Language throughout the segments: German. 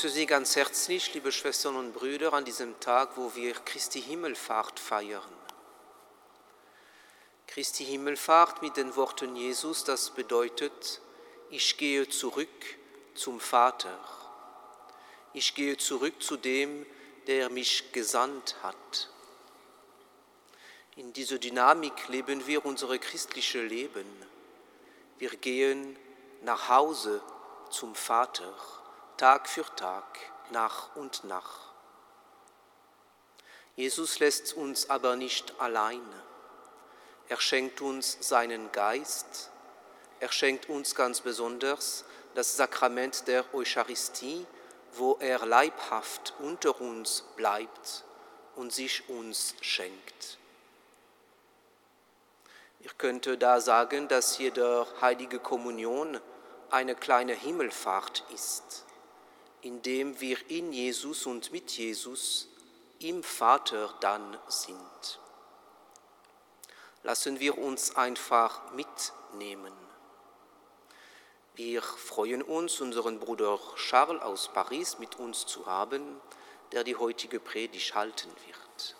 grüße Sie ganz herzlich, liebe Schwestern und Brüder, an diesem Tag, wo wir Christi Himmelfahrt feiern. Christi Himmelfahrt mit den Worten Jesus, das bedeutet, ich gehe zurück zum Vater. Ich gehe zurück zu dem, der mich gesandt hat. In dieser Dynamik leben wir unser christliches Leben. Wir gehen nach Hause zum Vater, Tag für Tag, nach und nach. Jesus lässt uns aber nicht alleine. Er schenkt uns seinen Geist. Er schenkt uns ganz besonders das Sakrament der Eucharistie, wo er leibhaft unter uns bleibt und sich uns schenkt. Ich könnte da sagen, dass jede heilige Kommunion eine kleine Himmelfahrt ist, indem wir in Jesus und mit Jesus im Vater dann sind. Lassen wir uns einfach mitnehmen. Wir freuen uns, unseren Bruder Charles aus Paris mit uns zu haben, der die heutige Predigt halten wird.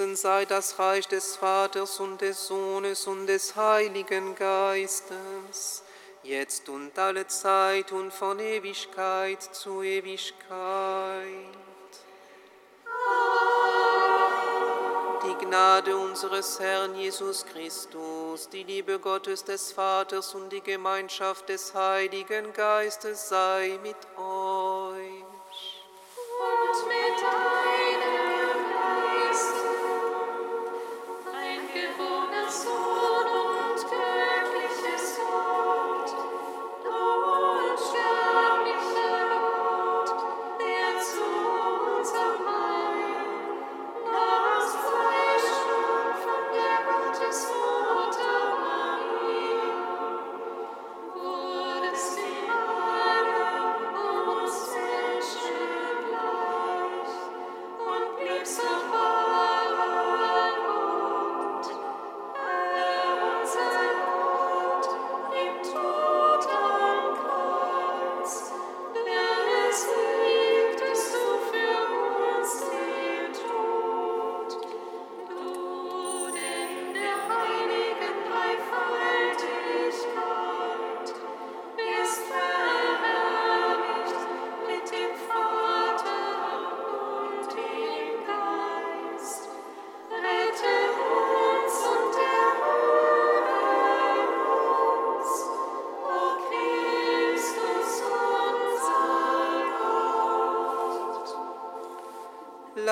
Gepriesen sei das Reich des Vaters und des Sohnes und des Heiligen Geistes, jetzt und alle Zeit und von Ewigkeit zu Ewigkeit. Die Gnade unseres Herrn Jesus Christus, die Liebe Gottes des Vaters und die Gemeinschaft des Heiligen Geistes sei mit euch.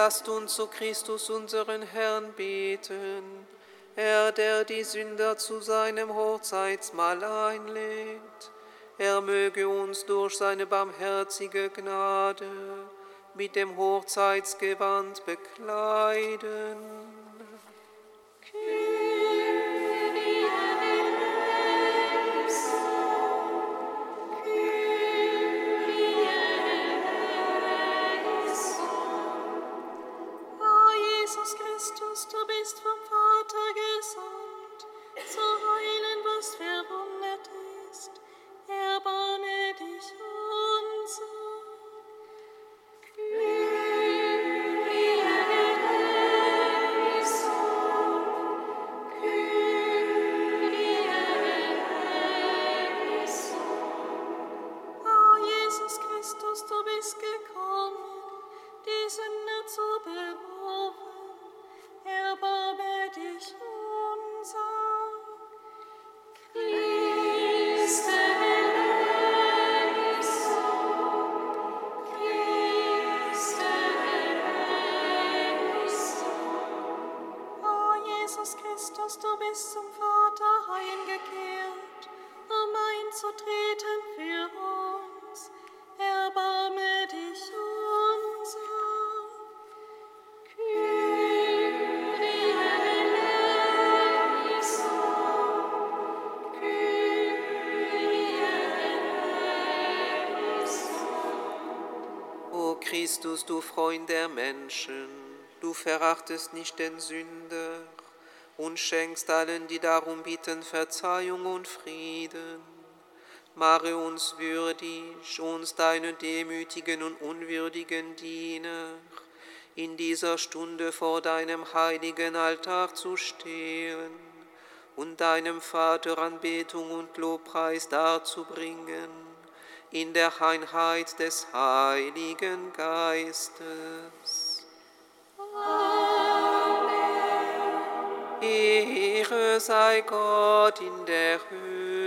Lasst uns zu Christus, unseren Herrn, beten. Er, der die Sünder zu seinem Hochzeitsmahl einlädt, er möge uns durch seine barmherzige Gnade mit dem Hochzeitsgewand bekleiden. Christus, du Freund der Menschen, du verachtest nicht den Sünder und schenkst allen, die darum bitten, Verzeihung und Frieden. Mache uns würdig, uns deine demütigen und unwürdigen Diener, in dieser Stunde vor deinem heiligen Altar zu stehen und deinem Vater Anbetung und Lobpreis darzubringen in der Einheit des Heiligen Geistes. Ehre sei Gott in der Höhe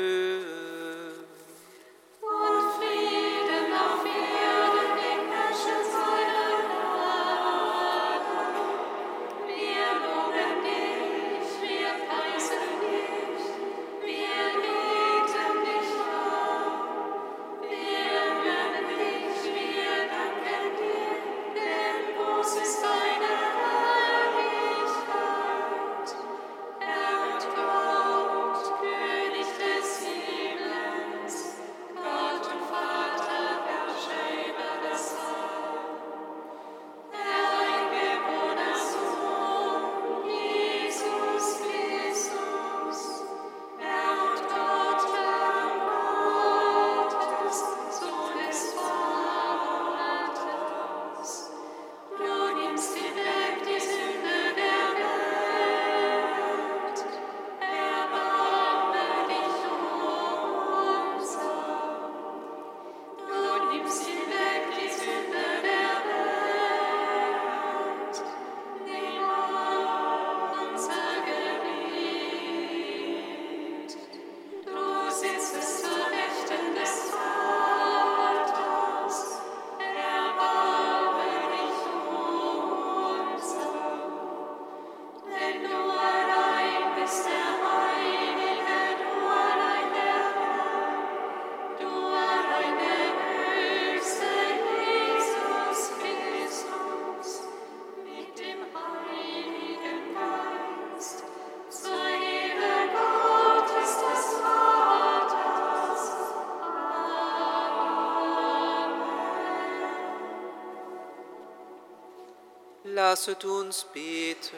Lasset uns beten.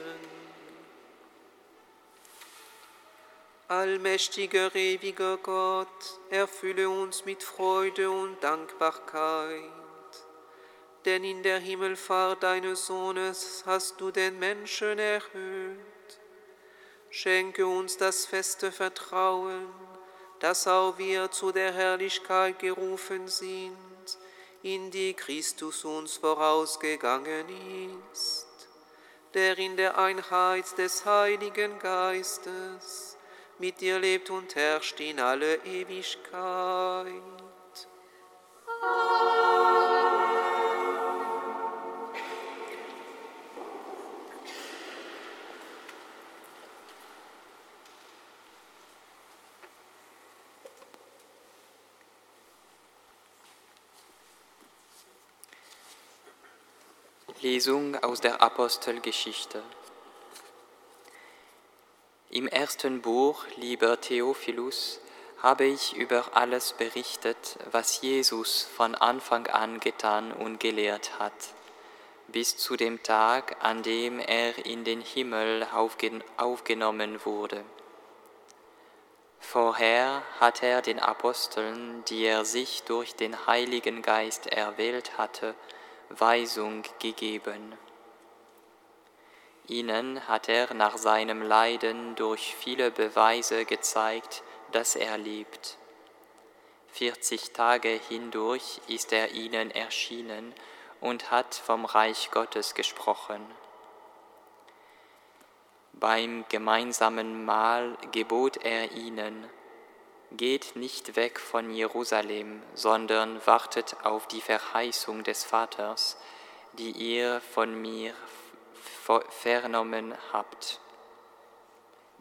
Allmächtiger, ewiger Gott, erfülle uns mit Freude und Dankbarkeit. Denn in der Himmelfahrt deines Sohnes hast du den Menschen erhöht. Schenke uns das feste Vertrauen, dass auch wir zu der Herrlichkeit gerufen sind, in die Christus uns vorausgegangen ist, der in der Einheit des Heiligen Geistes mit dir lebt und herrscht in alle Ewigkeit. Lesung aus der Apostelgeschichte. Im ersten Buch, lieber Theophilus, habe ich über alles berichtet, was Jesus von Anfang an getan und gelehrt hat, bis zu dem Tag, an dem er in den Himmel aufgenommen wurde. Vorher hat er den Aposteln, die er sich durch den Heiligen Geist erwählt hatte, Weisung gegeben. Ihnen hat er nach seinem Leiden durch viele Beweise gezeigt, dass er lebt. 40 Tage hindurch ist er ihnen erschienen und hat vom Reich Gottes gesprochen. Beim gemeinsamen Mahl gebot er ihnen, Geht nicht weg von Jerusalem, sondern wartet auf die Verheißung des Vaters, die ihr von mir vernommen habt.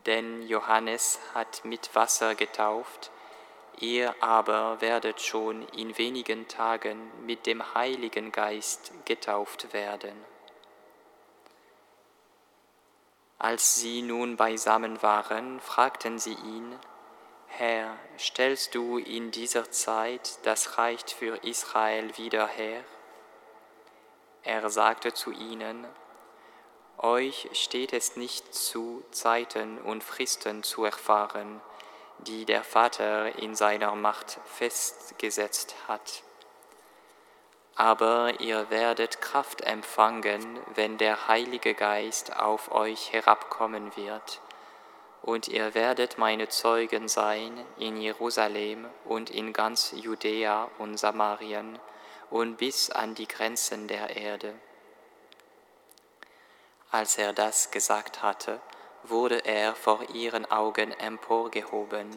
Denn Johannes hat mit Wasser getauft, ihr aber werdet schon in wenigen Tagen mit dem Heiligen Geist getauft werden. Als sie nun beisammen waren, fragten sie ihn, Herr, stellst du in dieser Zeit das Reich für Israel wieder her? Er sagte zu ihnen, euch steht es nicht zu, Zeiten und Fristen zu erfahren, die der Vater in seiner Macht festgesetzt hat. Aber ihr werdet Kraft empfangen, wenn der Heilige Geist auf euch herabkommen wird, und ihr werdet meine Zeugen sein in Jerusalem und in ganz Judäa und Samarien und bis an die Grenzen der Erde. Als er das gesagt hatte, wurde er vor ihren Augen emporgehoben,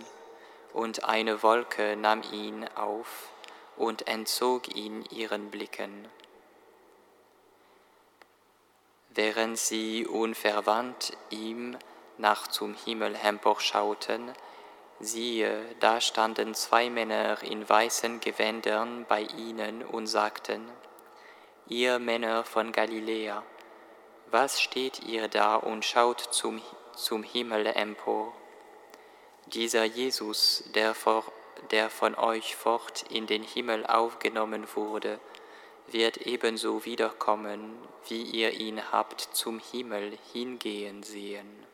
und eine Wolke nahm ihn auf und entzog ihn ihren Blicken. Während sie unverwandt ihm nach zum Himmel emporschauten, siehe, da standen zwei Männer in weißen Gewändern bei ihnen und sagten, Ihr Männer von Galiläa, was steht ihr da und schaut zum, zum Himmel empor? Dieser Jesus, der, vor, der von euch fort in den Himmel aufgenommen wurde, wird ebenso wiederkommen, wie ihr ihn habt zum Himmel hingehen sehen.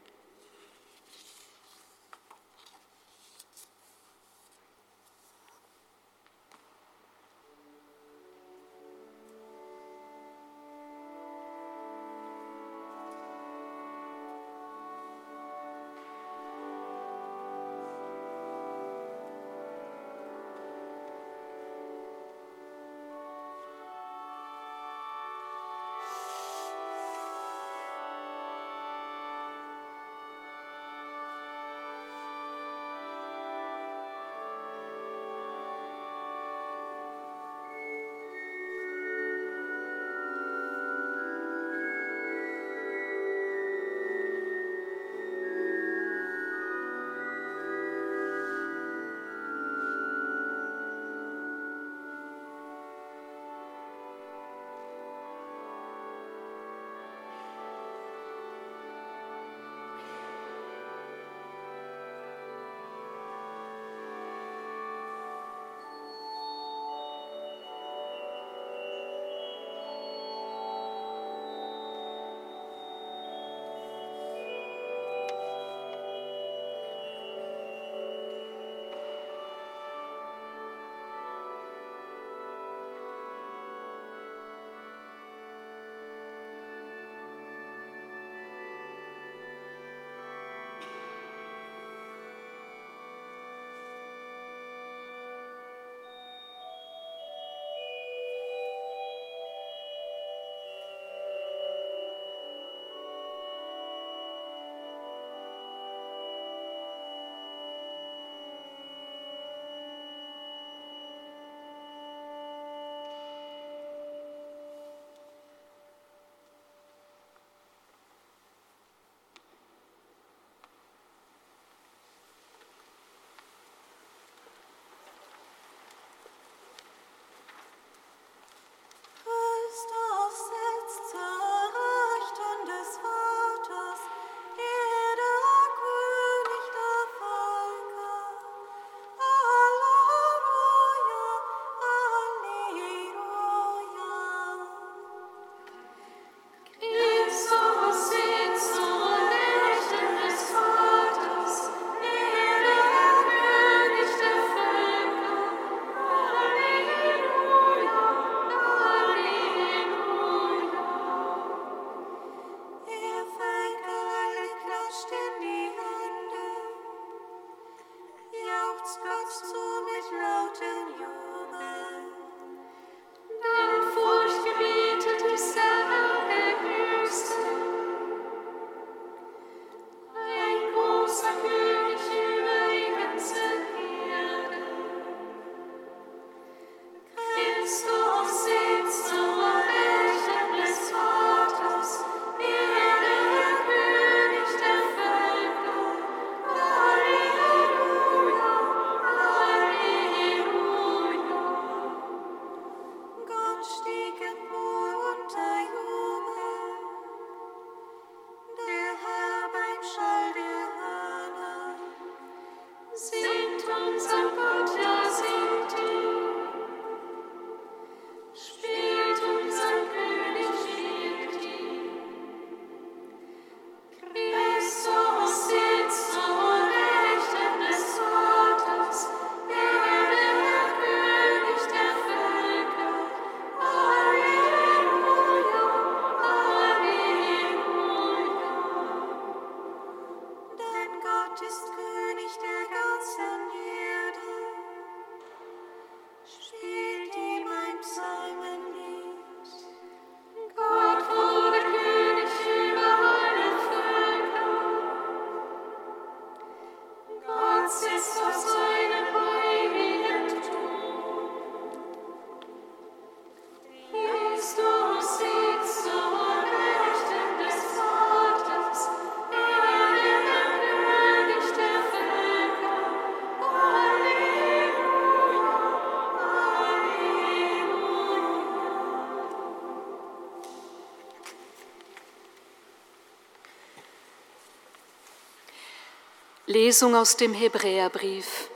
Lesung aus dem Hebräerbrief.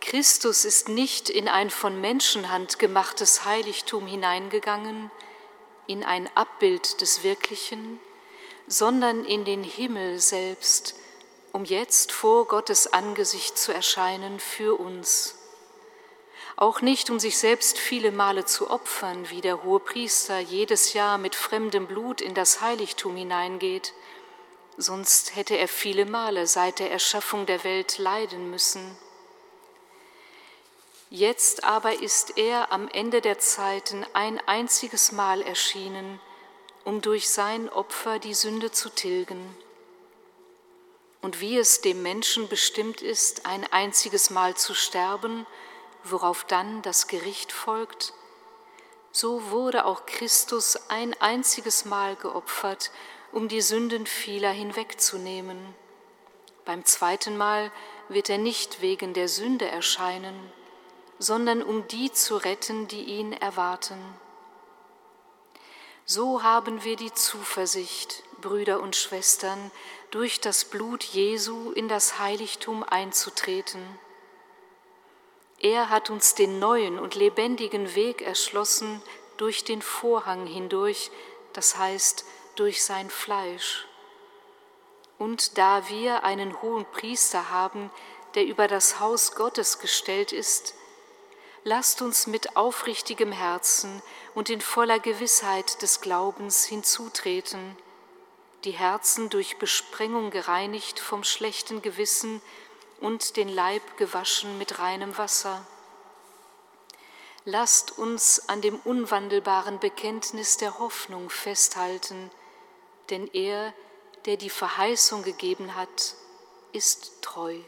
Christus ist nicht in ein von Menschenhand gemachtes Heiligtum hineingegangen, in ein Abbild des Wirklichen, sondern in den Himmel selbst, um jetzt vor Gottes Angesicht zu erscheinen für uns. Auch nicht, um sich selbst viele Male zu opfern, wie der hohe Priester jedes Jahr mit fremdem Blut in das Heiligtum hineingeht, sonst hätte er viele Male seit der Erschaffung der Welt leiden müssen. Jetzt aber ist er am Ende der Zeiten ein einziges Mal erschienen, um durch sein Opfer die Sünde zu tilgen. Und wie es dem Menschen bestimmt ist, ein einziges Mal zu sterben, worauf dann das Gericht folgt, so wurde auch Christus ein einziges Mal geopfert, um die Sünden vieler hinwegzunehmen. Beim zweiten Mal wird er nicht wegen der Sünde erscheinen, sondern um die zu retten, die ihn erwarten. So haben wir die Zuversicht, Brüder und Schwestern, durch das Blut Jesu in das Heiligtum einzutreten. Er hat uns den neuen und lebendigen Weg erschlossen durch den Vorhang hindurch, das heißt durch sein Fleisch. Und da wir einen hohen Priester haben, der über das Haus Gottes gestellt ist, lasst uns mit aufrichtigem Herzen und in voller Gewissheit des Glaubens hinzutreten, die Herzen durch Besprengung gereinigt vom schlechten Gewissen und den Leib gewaschen mit reinem Wasser. Lasst uns an dem unwandelbaren Bekenntnis der Hoffnung festhalten, denn er, der die Verheißung gegeben hat, ist treu.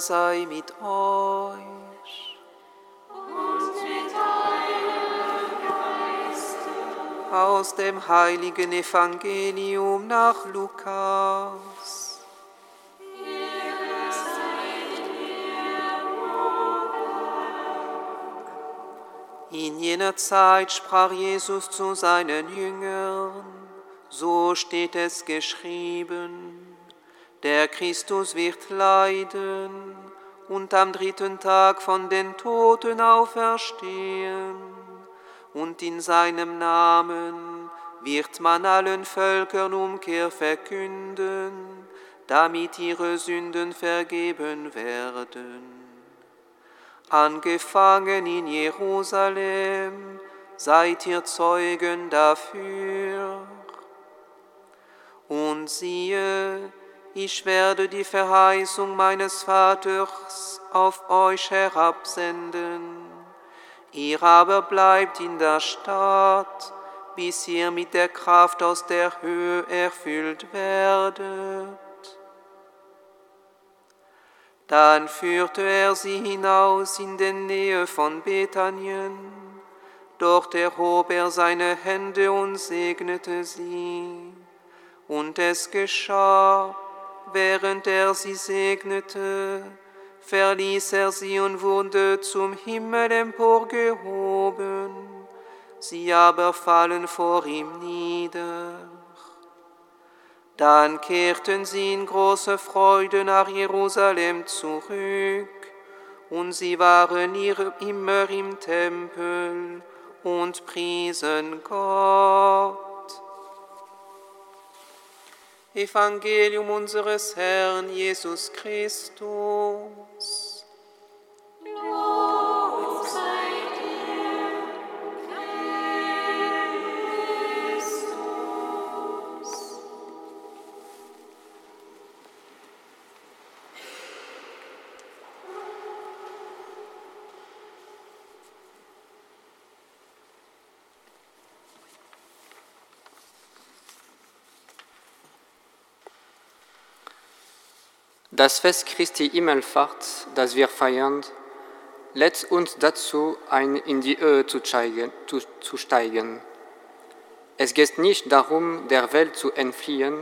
Sei mit euch. Und mit deinem Geiste. Aus dem heiligen Evangelium nach Lukas. In jener Zeit sprach Jesus zu seinen Jüngern, so steht es geschrieben, der Christus wird leiden und am dritten Tag von den Toten auferstehen, und in seinem Namen wird man allen Völkern Umkehr verkünden, damit ihre Sünden vergeben werden angefangen in Jerusalem, seid ihr Zeugen dafür. Und siehe, ich werde die Verheißung meines Vaters auf euch herabsenden. Ihr aber bleibt in der Stadt, bis ihr mit der Kraft aus der Höhe erfüllt werdet. Dann führte er sie hinaus in die Nähe von Bethanien. Dort erhob er seine Hände und segnete sie. Und es geschah, während er sie segnete, verließ er sie und wurde zum Himmel emporgehoben. Sie aber fallen vor ihm nieder. Dann kehrten sie in großer Freude nach Jerusalem zurück, und sie waren immer im Tempel und priesen Gott. Evangelium unseres Herrn Jesus Christus. Lob Das Fest Christi Himmelfahrt, das wir feiern, lädt uns dazu ein, in die Höhe zu steigen, zu, zu steigen. Es geht nicht darum, der Welt zu entfliehen,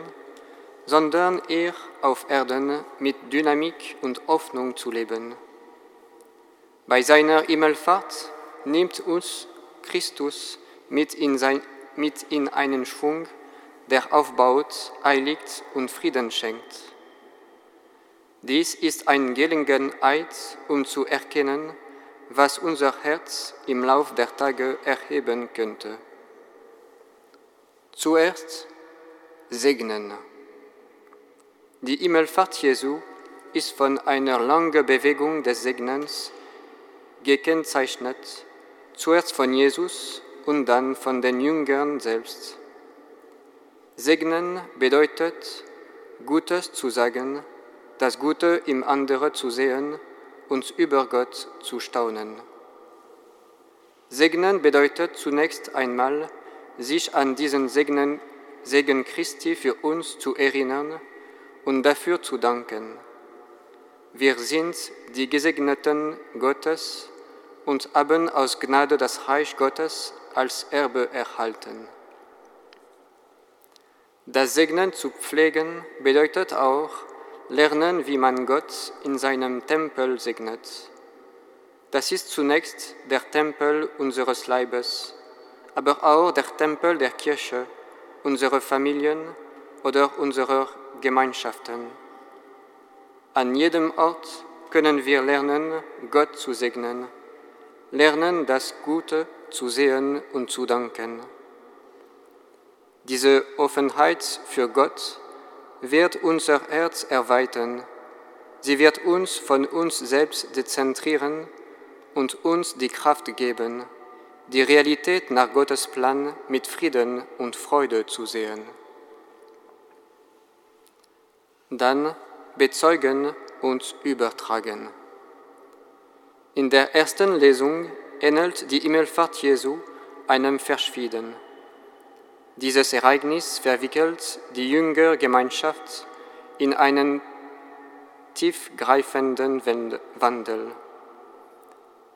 sondern eher auf Erden mit Dynamik und Hoffnung zu leben. Bei seiner Himmelfahrt nimmt uns Christus mit in, sein, mit in einen Schwung, der aufbaut, heiligt und Frieden schenkt. Dies ist eine Gelegenheit, um zu erkennen, was unser Herz im Lauf der Tage erheben könnte. Zuerst segnen. Die Himmelfahrt Jesu ist von einer langen Bewegung des Segnens gekennzeichnet, zuerst von Jesus und dann von den Jüngern selbst. Segnen bedeutet, Gutes zu sagen, das Gute im anderen zu sehen und über Gott zu staunen. Segnen bedeutet zunächst einmal, sich an diesen Segnen, Segen Christi für uns zu erinnern und dafür zu danken. Wir sind die Gesegneten Gottes und haben aus Gnade das Reich Gottes als Erbe erhalten. Das Segnen zu pflegen bedeutet auch, lernen, wie man Gott in seinem Tempel segnet. Das ist zunächst der Tempel unseres Leibes, aber auch der Tempel der Kirche, unserer Familien oder unserer Gemeinschaften. An jedem Ort können wir lernen, Gott zu segnen, lernen, das Gute zu sehen und zu danken. Diese Offenheit für Gott wird unser Herz erweitern. Sie wird uns von uns selbst dezentrieren und uns die Kraft geben, die Realität nach Gottes Plan mit Frieden und Freude zu sehen. Dann bezeugen und übertragen. In der ersten Lesung ähnelt die Himmelfahrt Jesu einem Verschwieden. Dieses Ereignis verwickelt die Jüngergemeinschaft in einen tiefgreifenden Wandel.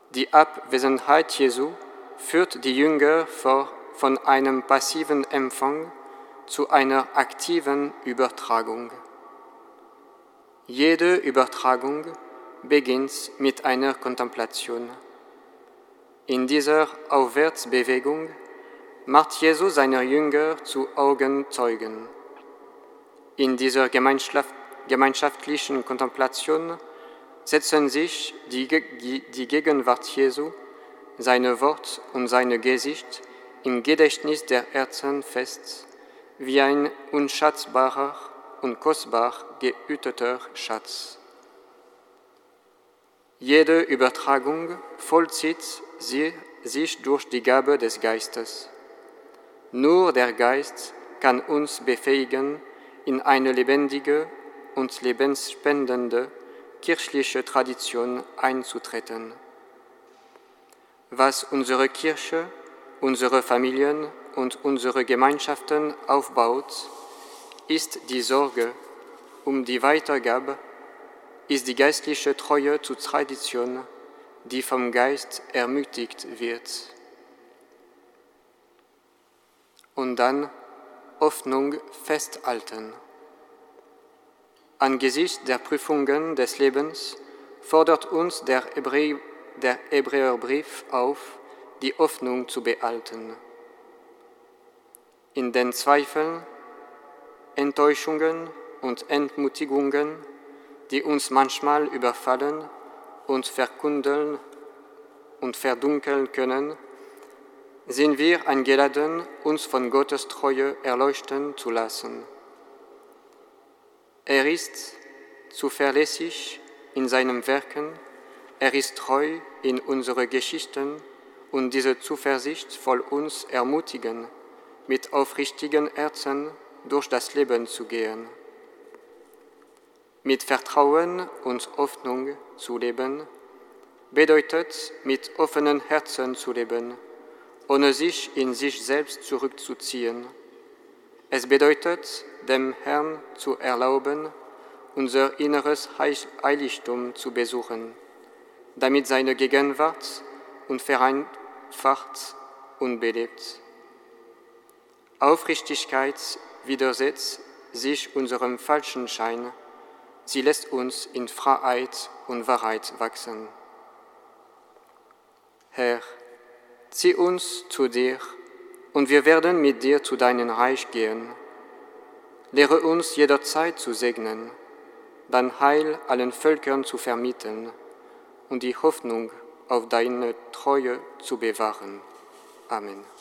Die Abwesenheit Jesu führt die Jünger von einem passiven Empfang zu einer aktiven Übertragung. Jede Übertragung beginnt mit einer Kontemplation. In dieser Aufwärtsbewegung macht Jesus seine Jünger zu Augenzeugen. In dieser gemeinschaftlichen Kontemplation setzen sich die, die Gegenwart Jesu, seine Wort und seine Gesicht im Gedächtnis der Herzen fest, wie ein unschätzbarer und kostbar gehüteter Schatz. Jede Übertragung vollzieht sie, sich durch die Gabe des Geistes. Nur der Geist kann uns befähigen, in eine lebendige und lebensspendende kirchliche Tradition einzutreten. Was unsere Kirche, unsere Familien und unsere Gemeinschaften aufbaut, ist die Sorge um die Weitergabe, ist die geistliche Treue zur Tradition, die vom Geist ermutigt wird. Und dann Hoffnung festhalten. Angesichts der Prüfungen des Lebens fordert uns der, Hebrä der Hebräerbrief auf, die Hoffnung zu behalten. In den Zweifeln, Enttäuschungen und Entmutigungen, die uns manchmal überfallen und verkundeln und verdunkeln können, sind wir eingeladen, uns von Gottes Treue erleuchten zu lassen. Er ist zuverlässig in seinem Werken, er ist treu in unsere Geschichten und diese Zuversicht soll uns ermutigen, mit aufrichtigen Herzen durch das Leben zu gehen. Mit Vertrauen und Hoffnung zu leben bedeutet, mit offenen Herzen zu leben, ohne sich in sich selbst zurückzuziehen. Es bedeutet, dem Herrn zu erlauben, unser inneres Heiligtum zu besuchen, damit seine Gegenwart uns vereinfacht und belebt. Aufrichtigkeit widersetzt sich unserem falschen Schein, sie lässt uns in Freiheit und Wahrheit wachsen. Herr, zieh uns zu dir, und wir werden mit dir zu deinem Reich gehen. Lehre uns jederzeit zu segnen, dein Heil allen Völkern zu vermitteln und die Hoffnung auf deine Treue zu bewahren. Amen.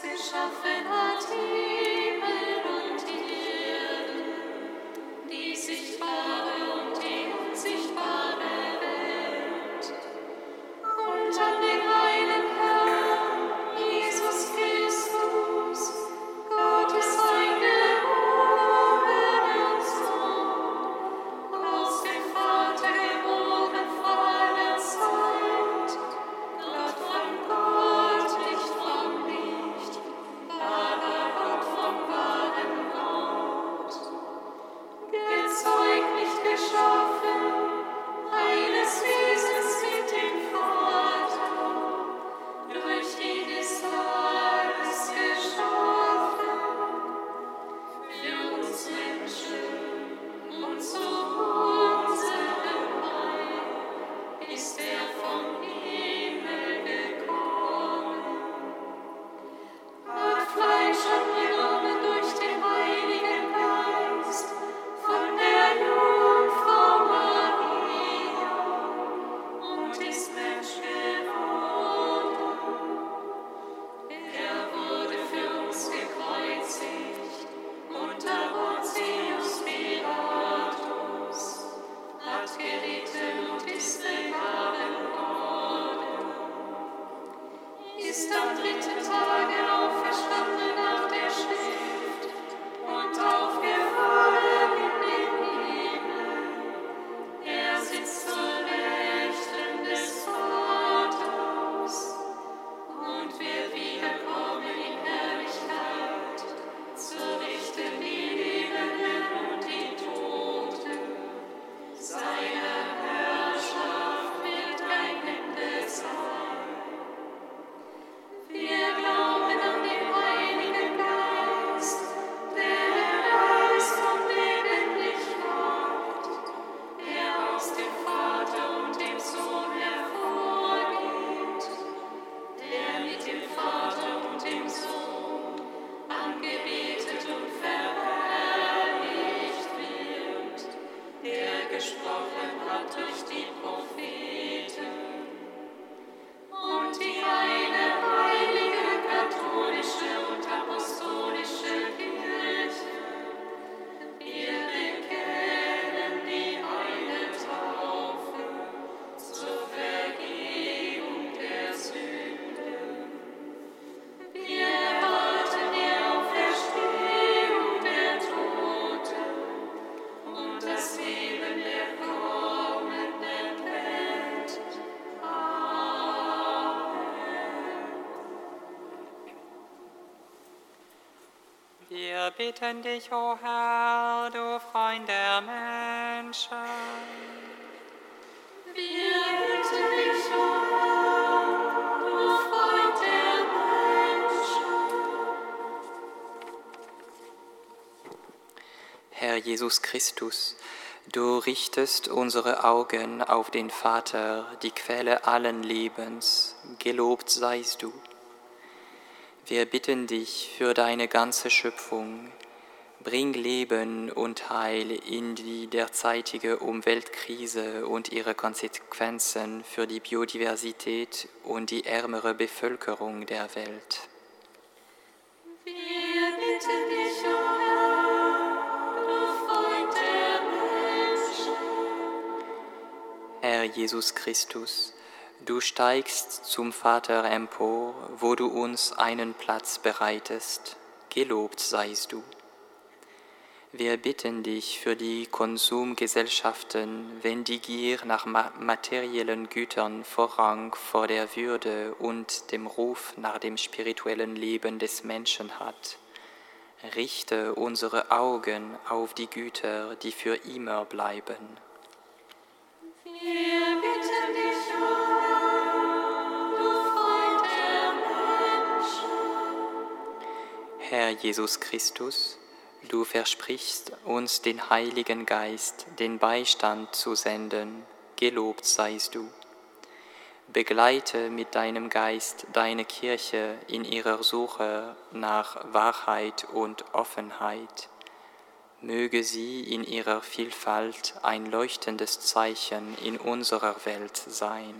Bis wir schaffen, hat ihn. Gesprochen hat durch die Propheten bitten dich, o Herr, du Freund der Menschen. Wir bitten dich, o Herr, du Freund der Menschen. Herr Jesus Christus, du richtest unsere Augen auf den Vater, die Quelle allen Lebens. Gelobt seist du. Wir bitten dich für deine ganze Schöpfung. Bring Leben und Heil in die derzeitige Umweltkrise und ihre Konsequenzen für die Biodiversität und die ärmere Bevölkerung der Welt. Wir bitten dich, o Herr, du Freund der Menschen. Herr Jesus Christus, du steigst zum Vater empor, wo du uns einen Platz bereitest. Gelobt seist du. Wir bitten dich für die Konsumgesellschaften, wenn die Gier nach ma materiellen Gütern Vorrang vor der Würde und dem Ruf nach dem spirituellen Leben des Menschen hat. Richte unsere Augen auf die Güter, die für immer bleiben. Wir bitten dich, o Herr, du Freund der Menschen. Herr Jesus Christus, du versprichst uns den Heiligen Geist, den Beistand zu senden, gelobt seist du. Begleite mit deinem Geist deine Kirche in ihrer Suche nach Wahrheit und Offenheit. Möge sie in ihrer Vielfalt ein leuchtendes Zeichen in unserer Welt sein.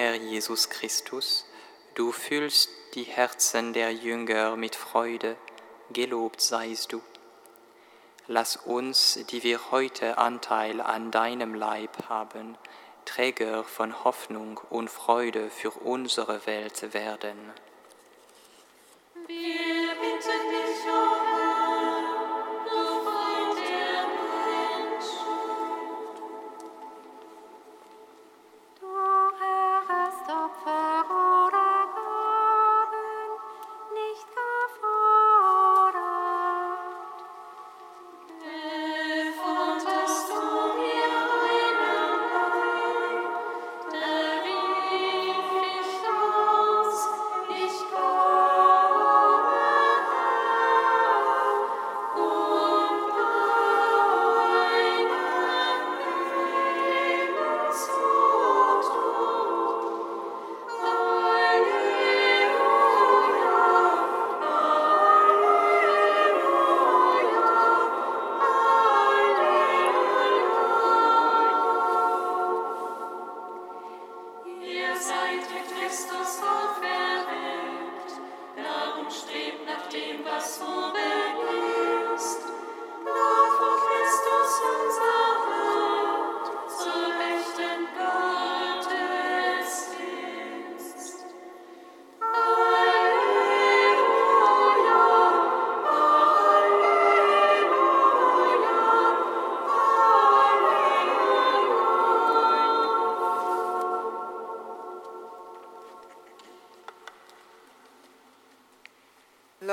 Jesus Christus, du füllst die Herzen der Jünger mit Freude, gelobt seist du. Lass uns, die wir heute Anteil an deinem Leib haben, Träger von Hoffnung und Freude für unsere Welt werden. Wir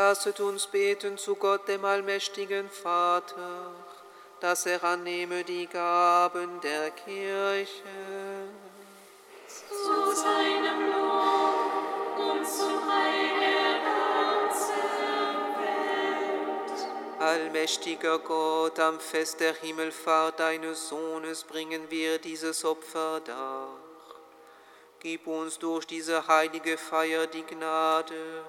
Lasset uns beten zu Gott, dem allmächtigen Vater, dass er annehme die Gaben der Kirche. zu seinem Lob und zum Heil der ganzen Welt. Allmächtiger Gott, am Fest der Himmelfahrt deines Sohnes bringen wir dieses Opfer dar. Gib uns durch diese heilige Feier die Gnade,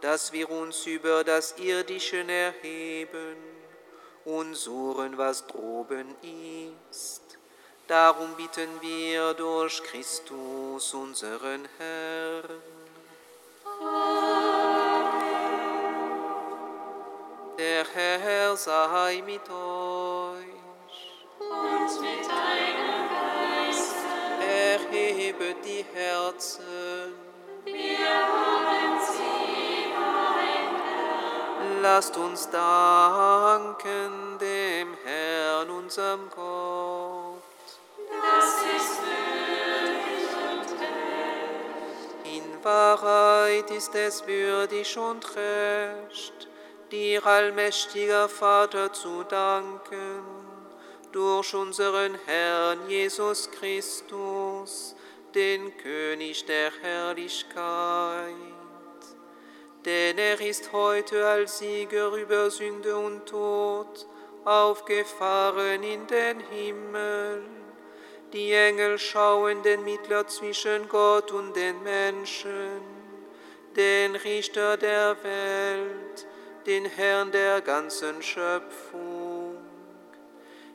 dass wir uns über das Irdische erheben und suchen, was droben ist. Darum bitten wir durch Christus, unseren Herrn. Der Herr sei mit euch. Und mit deinem Geiste, Erhebet die Herzen. wir Lasst uns danken dem Herrn, unserem Gott. Das ist würdig und recht. In Wahrheit ist es würdig und recht, dir allmächtiger Vater zu danken, durch unseren Herrn Jesus Christus, den König der Herrlichkeit. Denn er ist heute als Sieger über Sünde und Tod aufgefahren in den Himmel. Die Engel schauen den Mittler zwischen Gott und den Menschen, den Richter der Welt, den Herrn der ganzen Schöpfung.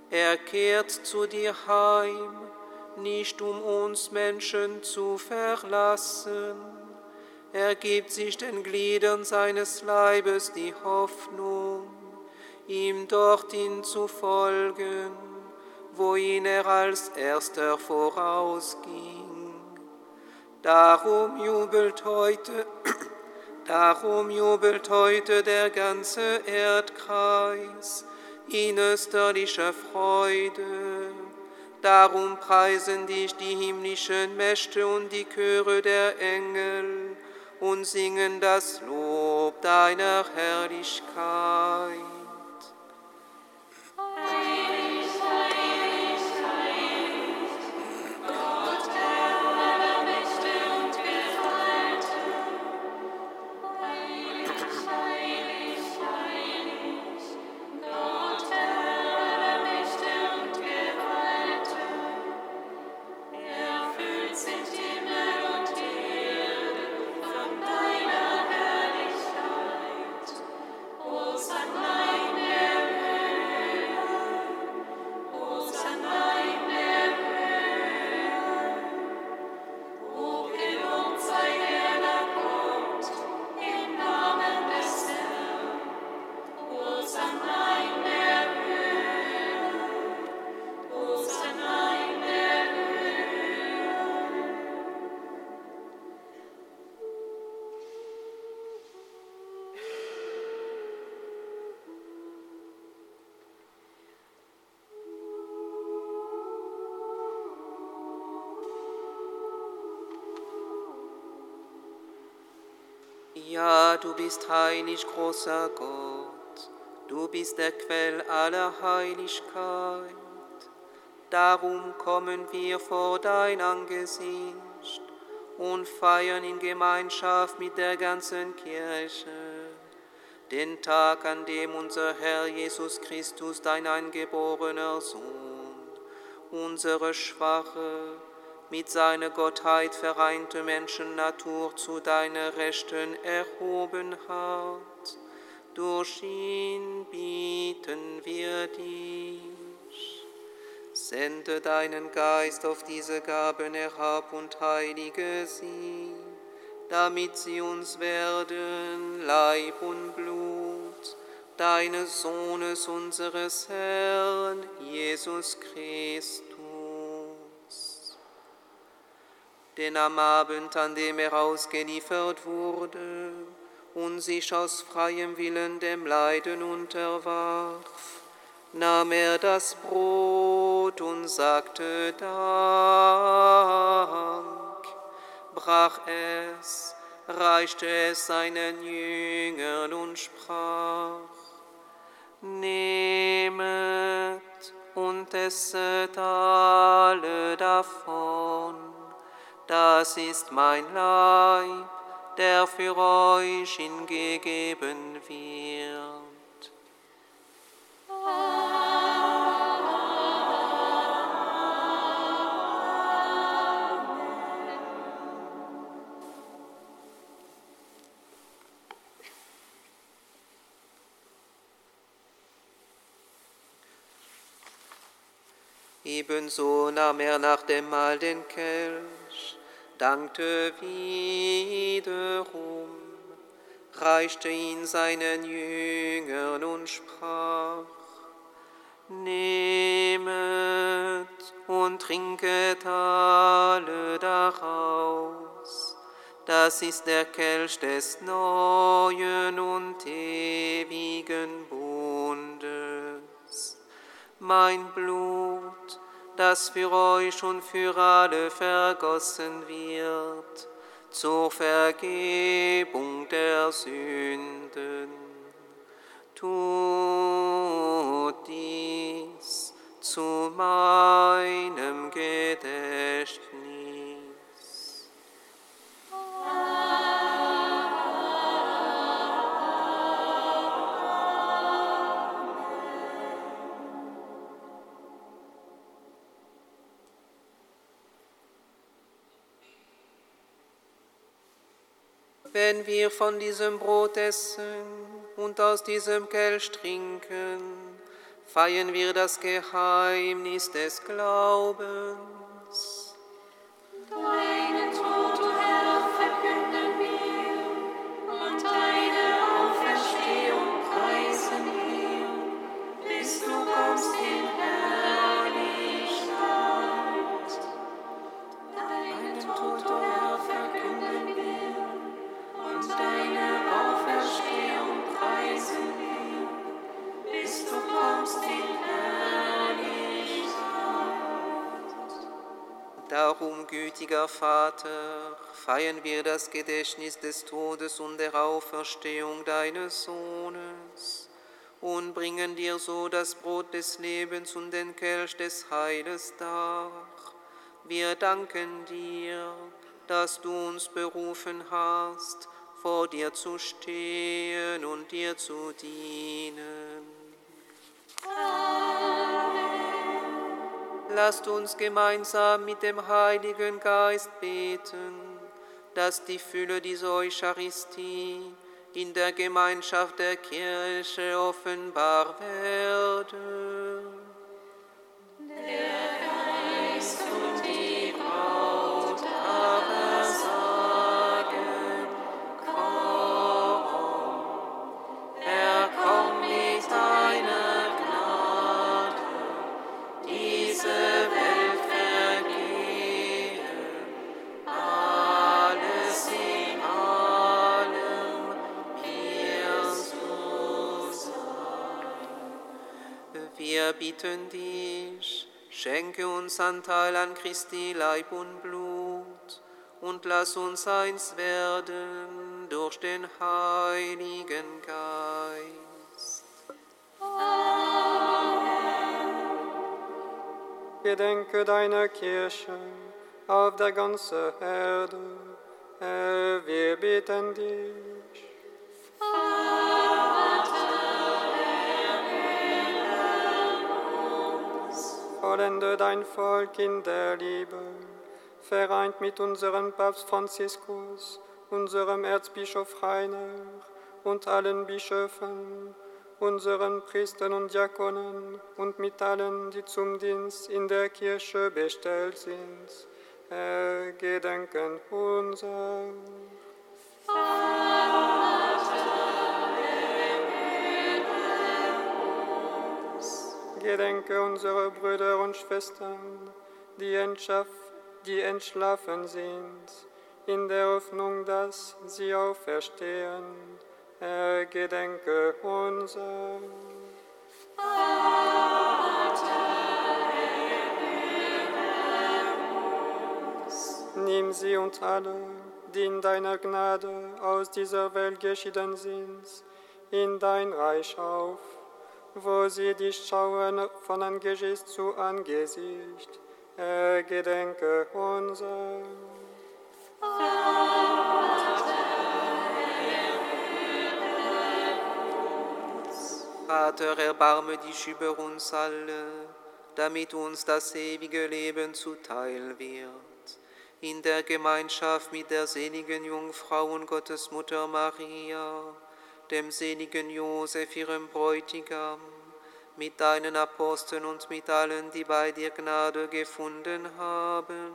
Er kehrt zu dir heim, nicht um uns Menschen zu verlassen. Er gibt sich den Gliedern seines Leibes die Hoffnung, ihm dorthin zu folgen, wohin er als erster vorausging. Darum jubelt heute, darum jubelt heute der ganze Erdkreis in österlicher Freude. Darum preisen dich die himmlischen Mächte und die Chöre der Engel und singen das Lob deiner Herrlichkeit. Bist heilig, großer Gott, du bist der Quell aller Heiligkeit. Darum kommen wir vor dein Angesicht und feiern in Gemeinschaft mit der ganzen Kirche den Tag, an dem unser Herr Jesus Christus, dein eingeborener Sohn, unsere schwache, mit seiner Gottheit vereinte Menschennatur zu deiner Rechten erhoben hat. Durch ihn bieten wir dich. Sende deinen Geist auf diese Gaben herab und heilige sie, damit sie uns werden Leib und Blut deines Sohnes, unseres Herrn, Jesus Christus. Denn am Abend, an dem er ausgeliefert wurde und sich aus freiem Willen dem Leiden unterwarf, nahm er das Brot und sagte Dank, brach es, reichte es seinen Jüngern und sprach, Nehmet und esset alle davon, das ist mein Leib, der für euch hingegeben wird. Ebenso nahm er nach dem Mahl den Kelch, dankte wiederum, reichte ihn seinen Jüngern und sprach, Nehmet und trinket alle daraus, das ist der Kelch des neuen und ewigen Bundes. Mein Blut, das für euch und für alle vergossen wird, zur Vergebung der Sünden. Tut dies zu meinem Gedächtnis. Wenn wir von diesem Brot essen und aus diesem Kelch trinken, feiern wir das Geheimnis des Glaubens. Gütiger Vater, feiern wir das Gedächtnis des Todes und der Auferstehung deines Sohnes und bringen dir so das Brot des Lebens und den Kelch des Heiles dar. Wir danken dir, dass du uns berufen hast, vor dir zu stehen und dir zu dienen. Lasst uns gemeinsam mit dem Heiligen Geist beten, dass die Fülle dieser Eucharistie in der Gemeinschaft der Kirche offenbar werde. Schenke uns Anteil an Christi Leib und Blut und lass uns eins werden durch den Heiligen Geist. Gedenke deiner Kirche auf der ganzen Erde. Herr, wir bitten dich. Vollende dein Volk in der Liebe, vereint mit unserem Papst Franziskus, unserem Erzbischof Rainer und allen Bischöfen, unseren Priestern und Diakonen und mit allen, die zum Dienst in der Kirche bestellt sind. Herr, gedenken unser. Gedenke unserer Brüder und Schwestern, die, entschaff, die entschlafen sind, in der Hoffnung, dass sie auferstehen. Herr, gedenke unser. Nimm sie und alle, die in deiner Gnade aus dieser Welt geschieden sind, in dein Reich auf, wo sie dich schauen von Angesicht zu Angesicht. Herr, gedenke unser. Vater, erbarme dich über uns alle, damit uns das ewige Leben zuteil wird. In der Gemeinschaft mit der seligen Jungfrau und Gottesmutter Maria, dem seligen Josef, ihrem Bräutigam, mit deinen Aposteln und mit allen, die bei dir Gnade gefunden haben,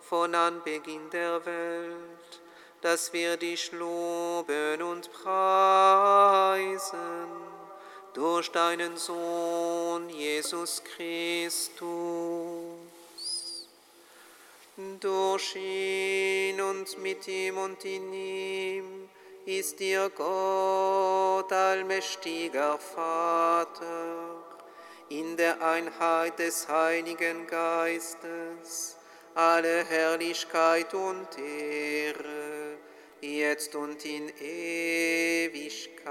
von Anbeginn der Welt, dass wir dich loben und preisen durch deinen Sohn Jesus Christus. Durch ihn und mit ihm und in ihm ist dir Gott, allmächtiger Vater, in der Einheit des Heiligen Geistes, alle Herrlichkeit und Ehre, jetzt und in Ewigkeit.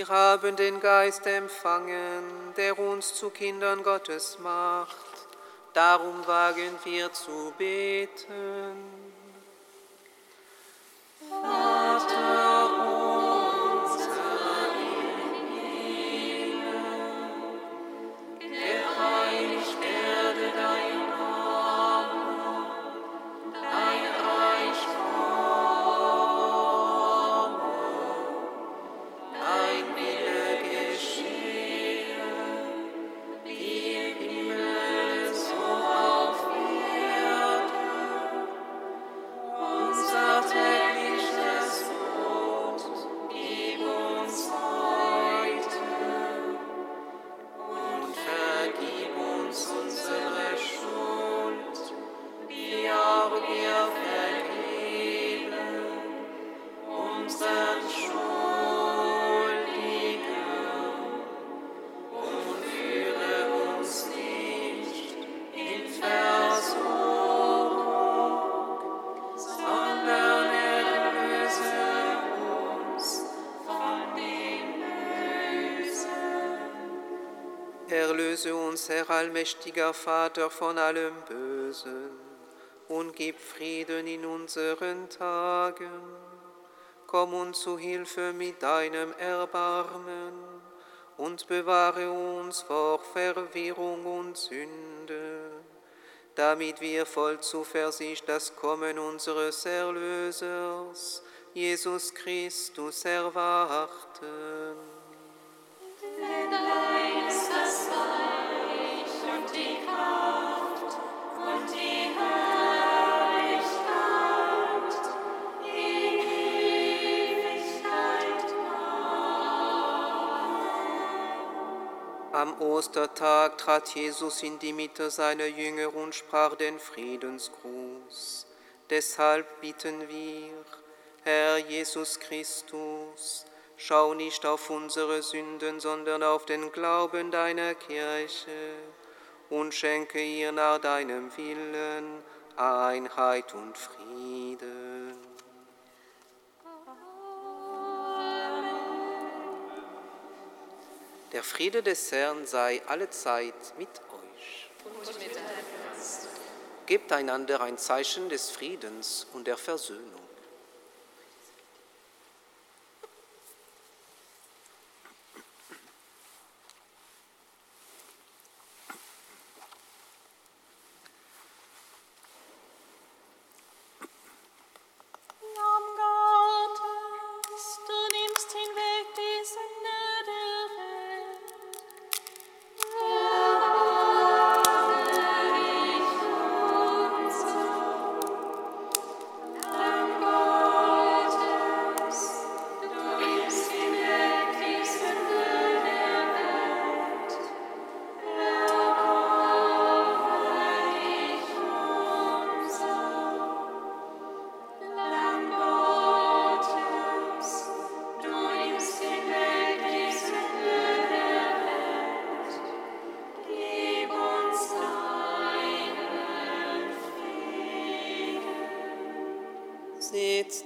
Wir haben den Geist empfangen, der uns zu Kindern Gottes macht. Darum wagen wir zu beten. Allmächtiger Vater, von allem Bösen und gib Frieden in unseren Tagen. Komm uns zu Hilfe mit deinem Erbarmen und bewahre uns vor Verwirrung und Sünde, damit wir voll Zuversicht das Kommen unseres Erlösers, Jesus Christus, erwarten. Am Ostertag trat Jesus in die Mitte seiner Jünger und sprach den Friedensgruß. Deshalb bitten wir, Herr Jesus Christus, schau nicht auf unsere Sünden, sondern auf den Glauben deiner Kirche und schenke ihr nach deinem Willen Einheit und Frieden. Der Friede des Herrn sei allezeit mit euch. Gebt einander ein Zeichen des Friedens und der Versöhnung.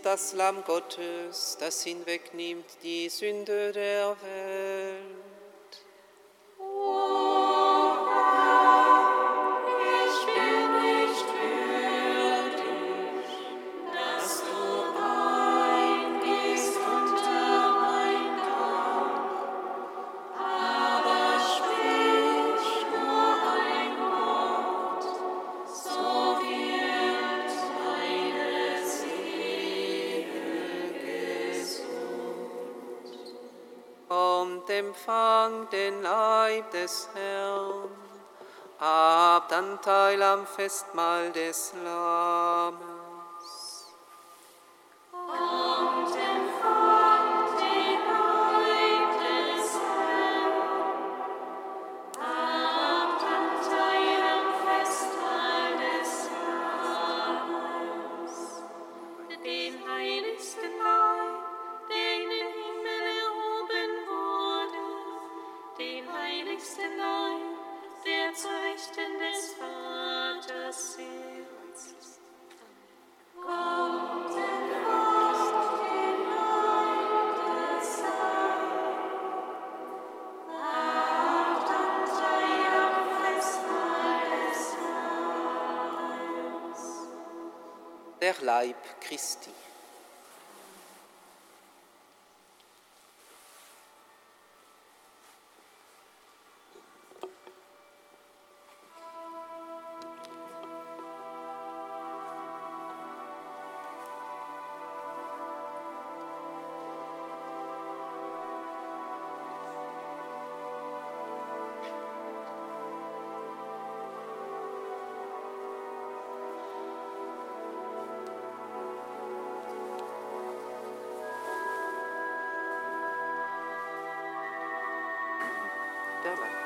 Das Lamm Gottes, das hinwegnimmt die Sünde der Welt. Festmahl des Lammes. Leib Christi. Della.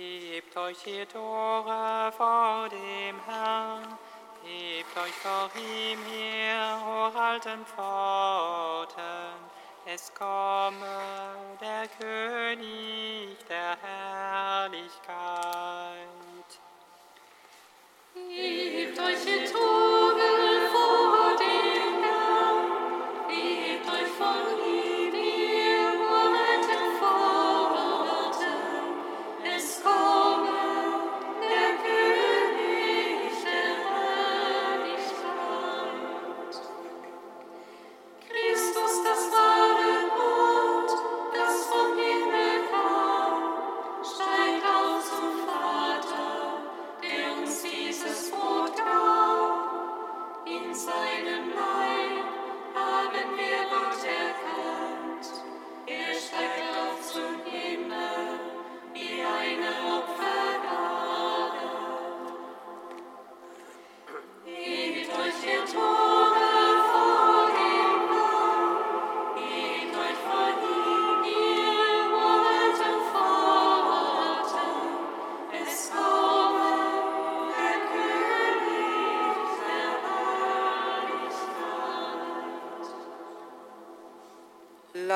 Hebt euch ihr Tore vor dem Herrn, hebt euch vor ihm her, o alten Pforten. Es komme der König der Herrlichkeit. Hebt euch ihr Tore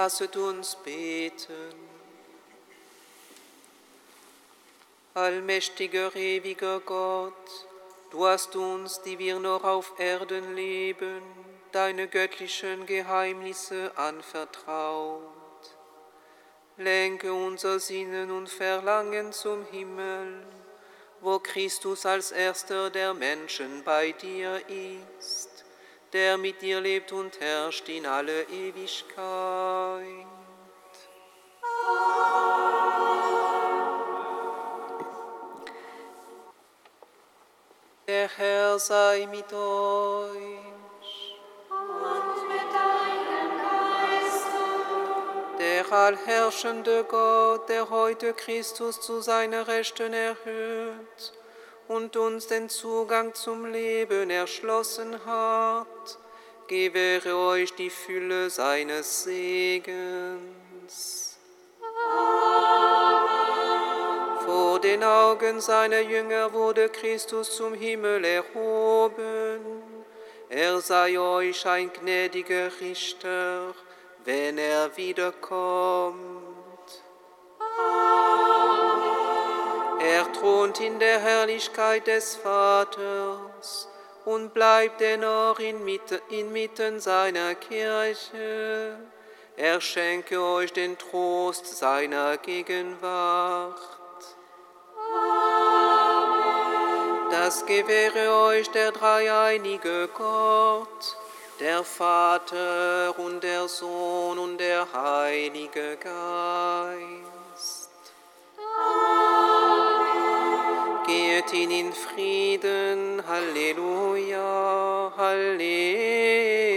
Lasset uns beten. Allmächtiger, ewiger Gott, du hast uns, die wir noch auf Erden leben, deine göttlichen Geheimnisse anvertraut. Lenke unser Sinnen und Verlangen zum Himmel, wo Christus als erster der Menschen bei dir ist, der mit dir lebt und herrscht in alle Ewigkeit. Der Herr sei mit euch. Und mit deinem Geiste, Der allherrschende Gott, der heute Christus zu seiner Rechten erhöht und uns den Zugang zum Leben erschlossen hat, gewähre euch die Fülle seines Segens. Vor den Augen seiner Jünger wurde Christus zum Himmel erhoben. Er sei euch ein gnädiger Richter, wenn er wiederkommt. Er thront in der Herrlichkeit des Vaters und bleibt dennoch inmitten, seiner Kirche. Er schenke euch den Trost seiner Gegenwart. Das gewähre euch der dreieinige Gott, der Vater und der Sohn und der Heilige Geist. Geht ihn in Frieden, Halleluja, Halleluja.